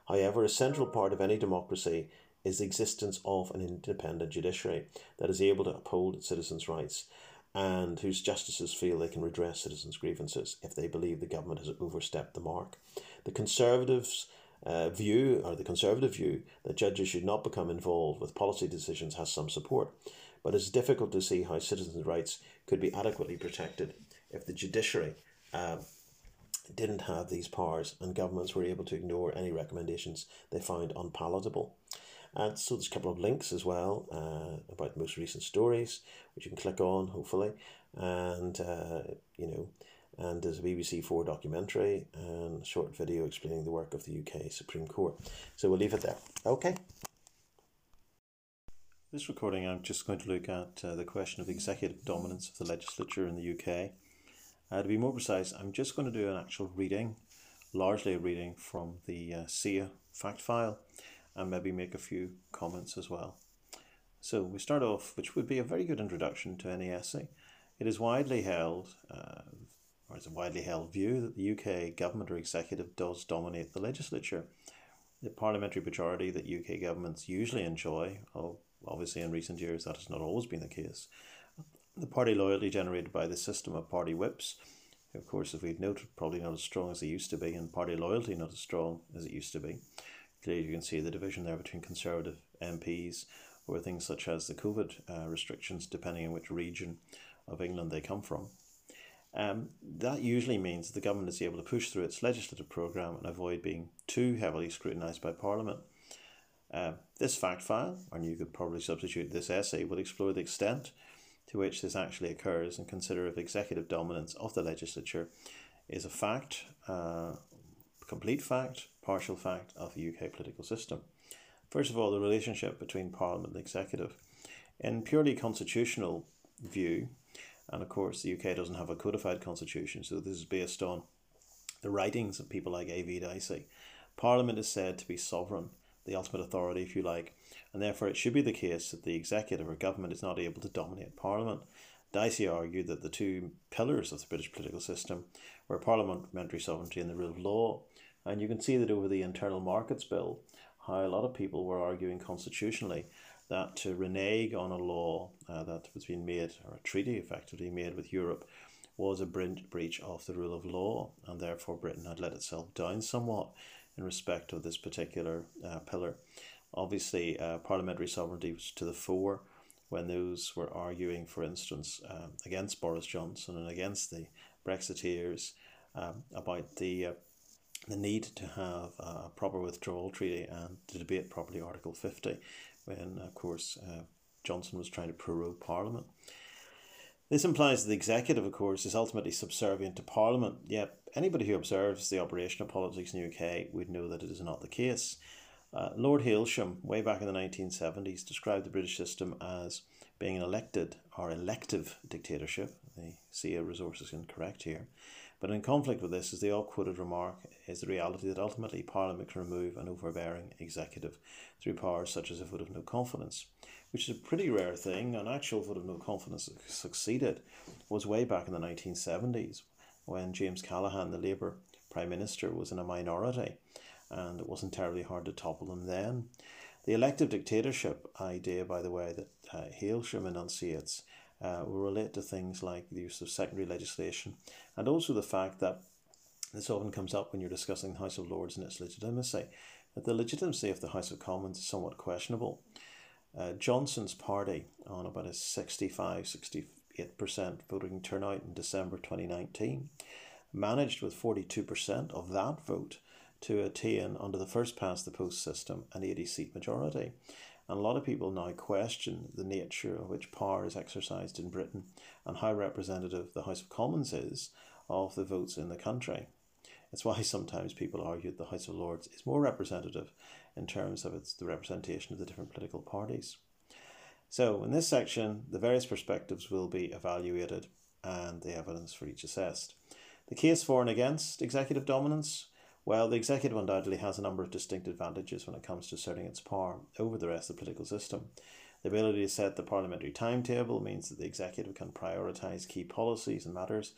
However, a central part of any democracy is the existence of an independent judiciary that is able to uphold citizens' rights and whose justices feel they can redress citizens' grievances if they believe the government has overstepped the mark. The Conservatives' uh, view, or the Conservative view, that judges should not become involved with policy decisions has some support but it's difficult to see how citizens' rights could be adequately protected if the judiciary um, didn't have these powers and governments were able to ignore any recommendations they found unpalatable. And so there's a couple of links as well uh, about most recent stories, which you can click on, hopefully. And, uh, you know, and there's a BBC Four documentary and a short video explaining the work of the UK Supreme Court. So we'll leave it there. Okay. This recording, I'm just going to look at uh, the question of executive dominance of the legislature in the UK. Uh, to be more precise, I'm just going to do an actual reading, largely a reading from the uh, fact file, and maybe make a few comments as well. So we start off, which would be a very good introduction to any essay. It is widely held, uh, or it's a widely held view, that the UK government or executive does dominate the legislature. The parliamentary majority that UK governments usually enjoy, Obviously, in recent years, that has not always been the case. The party loyalty generated by the system of party whips, of course, as we've noted, probably not as strong as it used to be, and party loyalty not as strong as it used to be. Clearly, you can see the division there between Conservative MPs or things such as the COVID uh, restrictions, depending on which region of England they come from. Um, that usually means the government is able to push through its legislative programme and avoid being too heavily scrutinised by Parliament. Uh, this fact file, and you could probably substitute this essay, will explore the extent to which this actually occurs and consider if executive dominance of the legislature is a fact, uh, complete fact, partial fact of the UK political system. First of all, the relationship between Parliament and executive. In purely constitutional view, and of course the UK doesn't have a codified constitution, so this is based on the writings of people like A.V. Dicey. Parliament is said to be sovereign the ultimate authority, if you like, and therefore it should be the case that the executive or government is not able to dominate Parliament. Dicey argued that the two pillars of the British political system were parliamentary sovereignty and the rule of law. And you can see that over the Internal Markets Bill, how a lot of people were arguing constitutionally that to renege on a law uh, that was being made, or a treaty effectively made with Europe, was a breach of the rule of law, and therefore Britain had let itself down somewhat in respect of this particular uh, pillar. Obviously, uh, parliamentary sovereignty was to the fore when those were arguing, for instance, um, against Boris Johnson and against the Brexiteers um, about the uh, the need to have a proper withdrawal treaty and to debate properly Article 50 when, of course, uh, Johnson was trying to prorogue Parliament. This implies that the executive, of course, is ultimately subservient to Parliament, yet anybody who observes the operation of politics in the UK would know that it is not the case. Uh, Lord Hailsham, way back in the 1970s, described the British system as being an elected or elective dictatorship. The CA resource is incorrect here. But in conflict with this is the all quoted remark is the reality that ultimately Parliament can remove an overbearing executive through powers such as a vote of no confidence which is a pretty rare thing. An actual vote of no confidence that succeeded was way back in the 1970s when James Callaghan, the Labour Prime Minister, was in a minority, and it wasn't terribly hard to topple him then. The elective dictatorship idea, by the way, that uh, Hailsham enunciates, uh, will relate to things like the use of secondary legislation and also the fact that this often comes up when you're discussing the House of Lords and its legitimacy, that the legitimacy of the House of Commons is somewhat questionable. Uh, Johnson's party, on about a 65 68% voting turnout in December 2019, managed with 42% of that vote to attain, under the first past the post system, an 80 seat majority. And a lot of people now question the nature of which power is exercised in Britain and how representative the House of Commons is of the votes in the country. It's why sometimes people argue the House of Lords is more representative in terms of its the representation of the different political parties. So in this section, the various perspectives will be evaluated and the evidence for each assessed. The case for and against executive dominance. Well, the executive undoubtedly has a number of distinct advantages when it comes to asserting its power over the rest of the political system. The ability to set the parliamentary timetable means that the executive can prioritise key policies and matters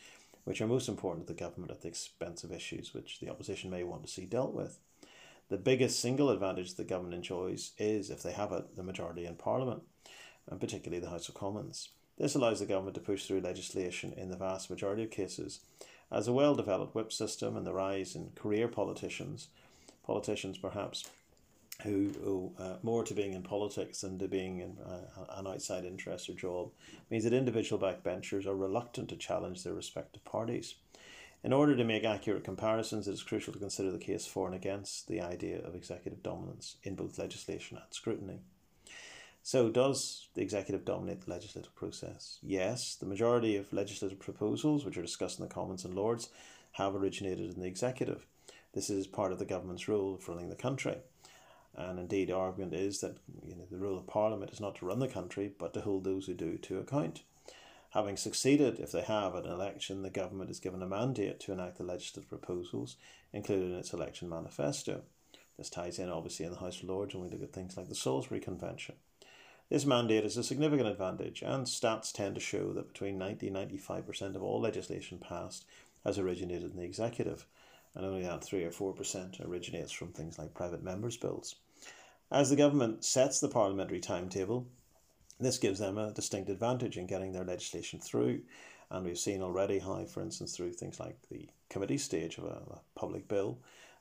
which are most important to the government at the expense of issues which the opposition may want to see dealt with. The biggest single advantage the government enjoys is, if they have it, the majority in Parliament, and particularly the House of Commons. This allows the government to push through legislation in the vast majority of cases. As a well developed whip system and the rise in career politicians, politicians perhaps who owe uh, more to being in politics than to being in uh, an outside interest or job means that individual backbenchers are reluctant to challenge their respective parties. In order to make accurate comparisons, it is crucial to consider the case for and against the idea of executive dominance in both legislation and scrutiny. So, does the executive dominate the legislative process? Yes, the majority of legislative proposals, which are discussed in the Commons and Lords, have originated in the executive. This is part of the government's role of running the country. And indeed, the argument is that you know, the role of Parliament is not to run the country, but to hold those who do to account. Having succeeded, if they have, at an election, the government is given a mandate to enact the legislative proposals included in its election manifesto. This ties in, obviously, in the House of Lords when we look at things like the Salisbury Convention. This mandate is a significant advantage, and stats tend to show that between 90 and 95% of all legislation passed has originated in the executive, and only that 3 or 4% originates from things like private members' bills. As the government sets the parliamentary timetable, this gives them a distinct advantage in getting their legislation through. And we've seen already how, for instance, through things like the committee stage of a, a public bill,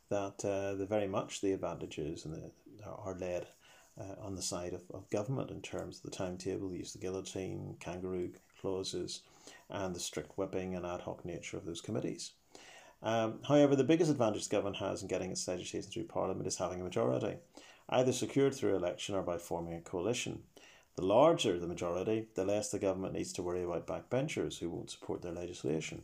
that uh, the very much the advantages and the, are led uh, on the side of, of government in terms of the timetable, the use of the guillotine, kangaroo clauses, and the strict whipping and ad hoc nature of those committees. Um, however, the biggest advantage the government has in getting its legislation through Parliament is having a majority, either secured through election or by forming a coalition. The larger the majority, the less the government needs to worry about backbenchers who won't support their legislation.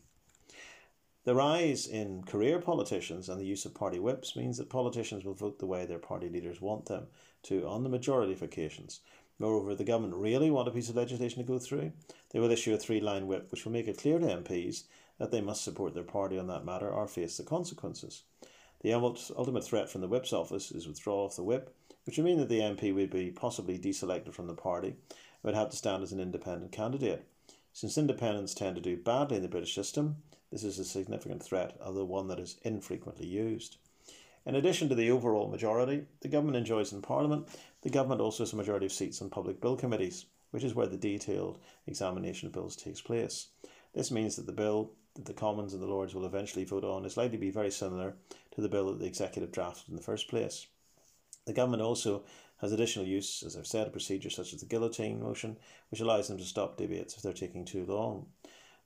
The rise in career politicians and the use of party whips means that politicians will vote the way their party leaders want them to on the majority of occasions. Moreover, the government really want a piece of legislation to go through, they will issue a three line whip which will make it clear to MPs that they must support their party on that matter or face the consequences. The ultimate threat from the whip's office is withdrawal of the whip, which would mean that the MP would be possibly deselected from the party and would have to stand as an independent candidate. Since independents tend to do badly in the British system, this is a significant threat, although one that is infrequently used. In addition to the overall majority the government enjoys in Parliament, the government also has a majority of seats on public bill committees, which is where the detailed examination of bills takes place. This means that the bill that the Commons and the Lords will eventually vote on is likely to be very similar to the bill that the executive drafted in the first place. The government also has additional use, as I've said, a procedure such as the guillotine motion, which allows them to stop debates if they're taking too long.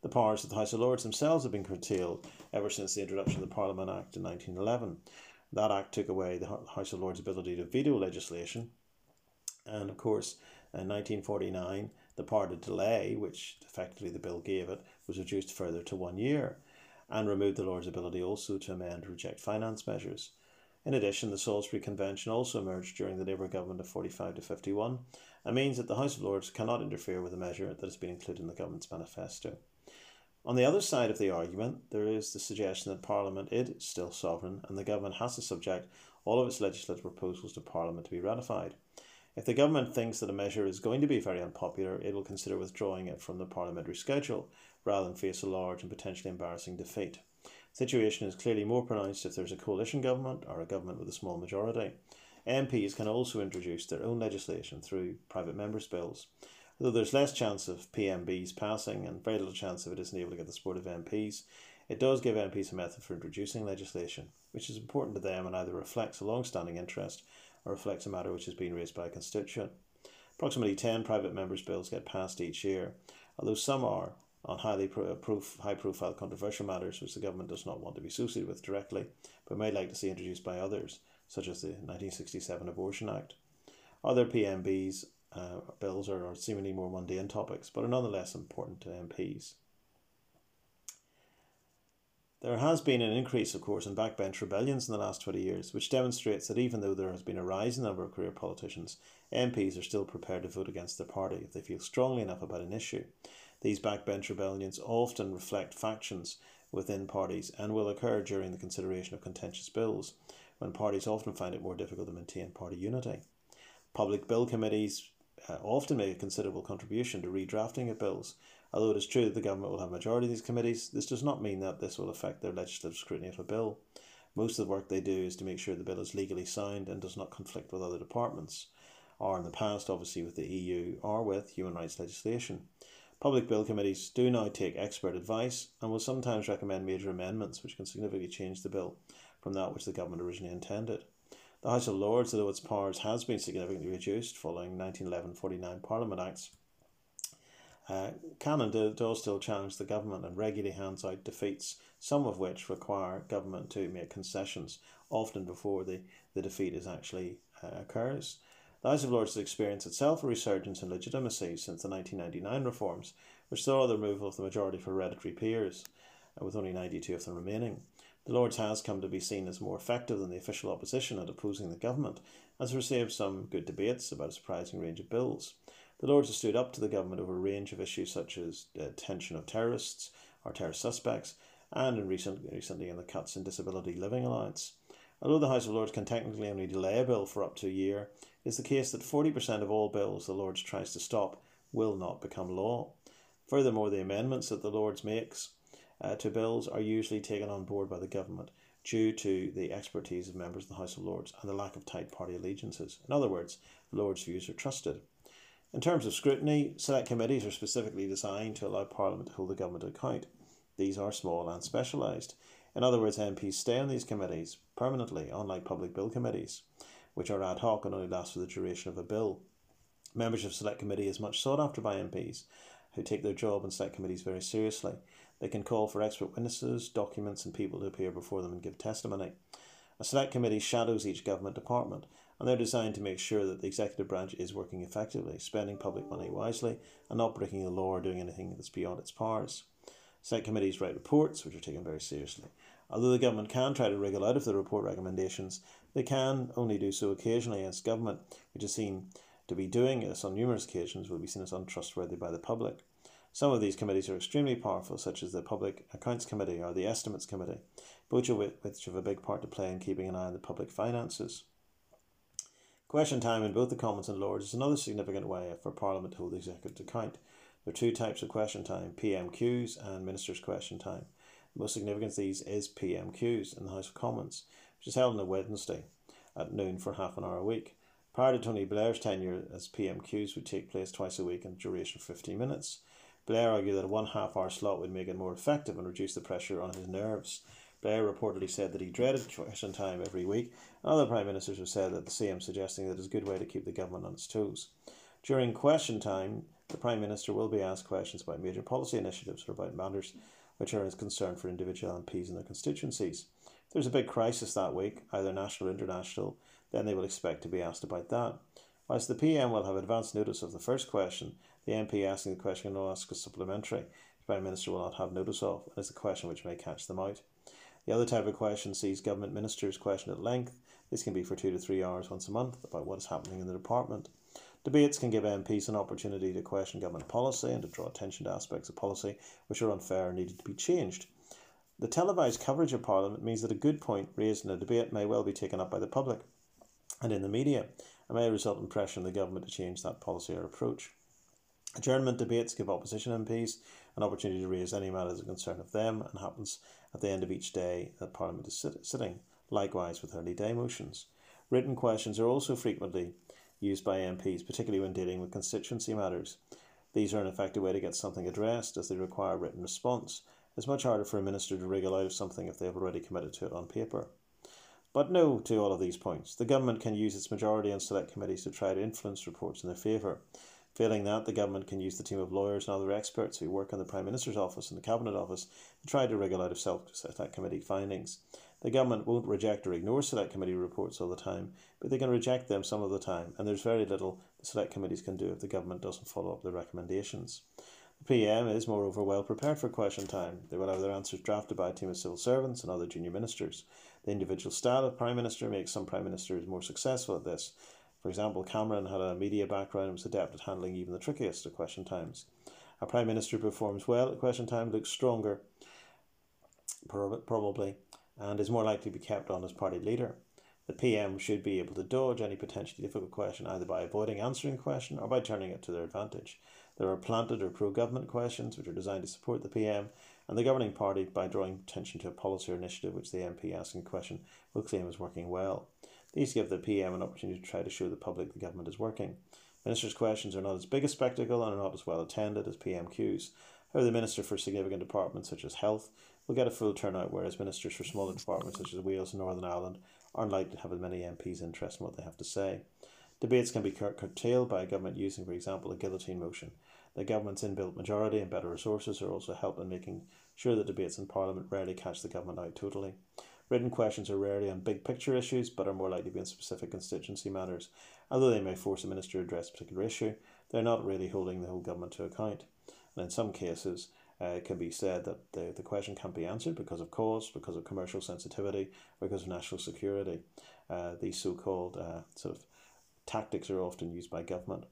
The powers of the House of Lords themselves have been curtailed ever since the introduction of the Parliament Act in 1911. That act took away the House of Lords' ability to veto legislation, and of course, in 1949, the power to delay, which effectively the bill gave it, was reduced further to one year, and removed the Lords' ability also to amend or reject finance measures. In addition, the Salisbury Convention also emerged during the Labour government of 45 to 51 and means that the House of Lords cannot interfere with a measure that has been included in the government's manifesto. On the other side of the argument, there is the suggestion that Parliament is still sovereign and the government has to subject all of its legislative proposals to Parliament to be ratified. If the government thinks that a measure is going to be very unpopular, it will consider withdrawing it from the parliamentary schedule rather than face a large and potentially embarrassing defeat. Situation is clearly more pronounced if there is a coalition government or a government with a small majority. MPs can also introduce their own legislation through private members' bills. Though there's less chance of PMBs passing and very little chance of it isn't able to get the support of MPs, it does give MPs a method for introducing legislation, which is important to them and either reflects a long standing interest or reflects a matter which has been raised by a constituent. Approximately 10 private members' bills get passed each year, although some are on highly pro- high profile controversial matters which the government does not want to be associated with directly, but may like to see introduced by others, such as the 1967 Abortion Act. Other PMBs uh, bills are, are seemingly more mundane topics, but are nonetheless important to MPs. There has been an increase, of course, in backbench rebellions in the last 20 years, which demonstrates that even though there has been a rising number of career politicians, MPs are still prepared to vote against their party if they feel strongly enough about an issue. These backbench rebellions often reflect factions within parties and will occur during the consideration of contentious bills, when parties often find it more difficult to maintain party unity. Public bill committees uh, often make a considerable contribution to redrafting of bills, Although it is true that the government will have a majority of these committees, this does not mean that this will affect their legislative scrutiny of a bill. Most of the work they do is to make sure the bill is legally sound and does not conflict with other departments, or in the past, obviously, with the EU or with human rights legislation. Public bill committees do now take expert advice and will sometimes recommend major amendments which can significantly change the bill from that which the government originally intended. The House of Lords, although its powers has been significantly reduced following 1911 49 Parliament Acts, uh, Cannon does still challenge the government and regularly hands out defeats, some of which require government to make concessions, often before the, the defeat is actually uh, occurs. The House of Lords has experienced itself a resurgence in legitimacy since the 1999 reforms, which saw the removal of the majority for hereditary peers, uh, with only 92 of them remaining. The Lords has come to be seen as more effective than the official opposition at opposing the government, has received some good debates about a surprising range of bills. The Lords have stood up to the government over a range of issues such as detention of terrorists or terrorist suspects, and in recent, recently in the cuts in disability living allowance. Although the House of Lords can technically only delay a bill for up to a year, it is the case that 40% of all bills the Lords tries to stop will not become law. Furthermore, the amendments that the Lords makes uh, to bills are usually taken on board by the government due to the expertise of members of the House of Lords and the lack of tight party allegiances. In other words, the Lords' views are trusted. In terms of scrutiny, select committees are specifically designed to allow Parliament to hold the government to account. These are small and specialised. In other words, MPs stay on these committees permanently, unlike public bill committees, which are ad hoc and only last for the duration of a bill. Membership of select committee is much sought after by MPs, who take their job in select committees very seriously. They can call for expert witnesses, documents, and people to appear before them and give testimony. A select committee shadows each government department and they're designed to make sure that the executive branch is working effectively, spending public money wisely, and not breaking the law or doing anything that's beyond its powers. Select committees write reports, which are taken very seriously. Although the government can try to wriggle out of the report recommendations, they can only do so occasionally, as government, which is seen to be doing this on numerous occasions, will be seen as untrustworthy by the public. Some of these committees are extremely powerful, such as the Public Accounts Committee or the Estimates Committee, both of which have a big part to play in keeping an eye on the public finances. Question time in both the Commons and Lords is another significant way for Parliament to hold the executive to account. There are two types of question time PMQs and Ministers' Question Time. The most significant of these is PMQs in the House of Commons, which is held on a Wednesday at noon for half an hour a week. Prior to Tony Blair's tenure as PMQs would take place twice a week and duration of 15 minutes. Blair argued that a one half hour slot would make it more effective and reduce the pressure on his nerves. Blair reportedly said that he dreaded question time every week. Other prime ministers have said that the same, suggesting that it's a good way to keep the government on its toes. During question time, the prime minister will be asked questions about major policy initiatives or about matters which are of concern for individual MPs and their constituencies. If there's a big crisis that week, either national or international, then they will expect to be asked about that. Whilst the PM will have advance notice of the first question, the MP asking the question can ask a supplementary. The Prime Minister will not have notice of, and is a question which may catch them out. The other type of question sees government ministers question at length. This can be for two to three hours once a month about what is happening in the department. Debates can give MPs an opportunity to question government policy and to draw attention to aspects of policy which are unfair and needed to be changed. The televised coverage of Parliament means that a good point raised in a debate may well be taken up by the public and in the media and may result in pressure on the government to change that policy or approach. Adjournment debates give opposition MPs an opportunity to raise any matters of concern of them and happens at the end of each day that Parliament is sit- sitting, likewise with early day motions. Written questions are also frequently used by MPs, particularly when dealing with constituency matters. These are an effective way to get something addressed as they require written response. It's much harder for a minister to wriggle out of something if they have already committed to it on paper. But no to all of these points. The government can use its majority on select committees to try to influence reports in their favour. Failing that, the government can use the team of lawyers and other experts who work in the Prime Minister's office and the Cabinet office to try to wriggle out of self-select committee findings. The government won't reject or ignore select committee reports all the time, but they can reject them some of the time, and there's very little the select committees can do if the government doesn't follow up their recommendations. The PM is, moreover, well prepared for question time. They will have their answers drafted by a team of civil servants and other junior ministers. The individual style of Prime Minister makes some Prime Ministers more successful at this, for example, Cameron had a media background and was adept at handling even the trickiest of question times. A Prime Minister who performs well at question time looks stronger, probably, and is more likely to be kept on as party leader. The PM should be able to dodge any potentially difficult question either by avoiding answering a question or by turning it to their advantage. There are planted or pro government questions which are designed to support the PM, and the governing party, by drawing attention to a policy or initiative which the MP asking a question will claim is working well. These give the PM an opportunity to try to show the public the government is working. Ministers' questions are not as big a spectacle and are not as well attended as PMQs. However, the Minister for significant departments such as health will get a full turnout, whereas ministers for smaller departments such as Wales and Northern Ireland aren't likely to have as many MPs interested in what they have to say. Debates can be curtailed by a government using, for example, a guillotine motion. The government's inbuilt majority and better resources are also help in making sure that debates in Parliament rarely catch the government out totally. Written questions are rarely on big picture issues, but are more likely to be on specific constituency matters. Although they may force a minister to address a particular issue, they're not really holding the whole government to account. And in some cases, uh, it can be said that the, the question can't be answered because of cost, because of commercial sensitivity, because of national security. Uh, these so called uh, sort of tactics are often used by government.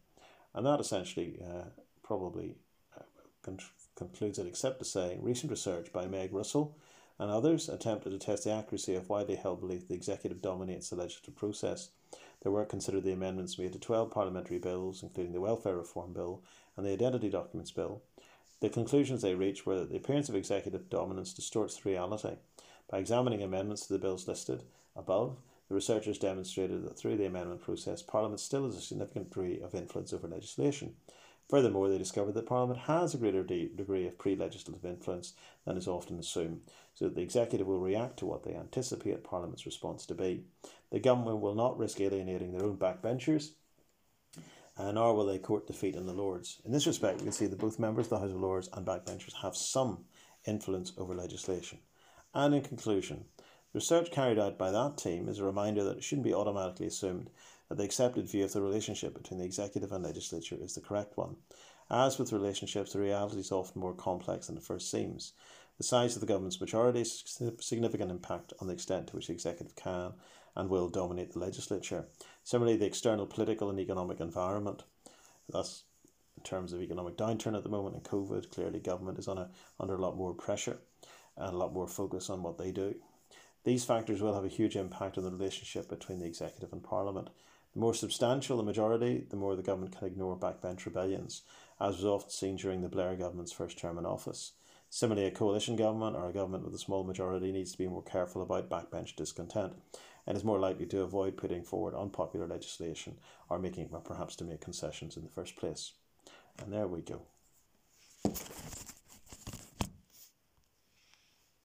And that essentially uh, probably uh, con- concludes it, except to say recent research by Meg Russell and others attempted to test the accuracy of widely held belief the executive dominates the legislative process. Their work considered the amendments made to 12 parliamentary bills, including the Welfare Reform Bill and the Identity Documents Bill. The conclusions they reached were that the appearance of executive dominance distorts reality. By examining amendments to the bills listed above, the researchers demonstrated that through the amendment process, Parliament still has a significant degree of influence over legislation. Furthermore, they discovered that Parliament has a greater de- degree of pre legislative influence than is often assumed, so that the executive will react to what they anticipate Parliament's response to be. The government will not risk alienating their own backbenchers, uh, nor will they court defeat in the Lords. In this respect, we can see that both members of the House of Lords and backbenchers have some influence over legislation. And in conclusion, the research carried out by that team is a reminder that it shouldn't be automatically assumed that the accepted view of the relationship between the executive and legislature is the correct one. As with relationships, the reality is often more complex than it first seems. The size of the government's majority has significant impact on the extent to which the executive can and will dominate the legislature. Similarly, the external political and economic environment, that's in terms of economic downturn at the moment and COVID, clearly government is on a, under a lot more pressure and a lot more focus on what they do. These factors will have a huge impact on the relationship between the executive and parliament, the more substantial the majority, the more the government can ignore backbench rebellions, as was often seen during the Blair government's first term in office. Similarly, a coalition government or a government with a small majority needs to be more careful about backbench discontent and is more likely to avoid putting forward unpopular legislation or making, perhaps to make concessions in the first place. And there we go.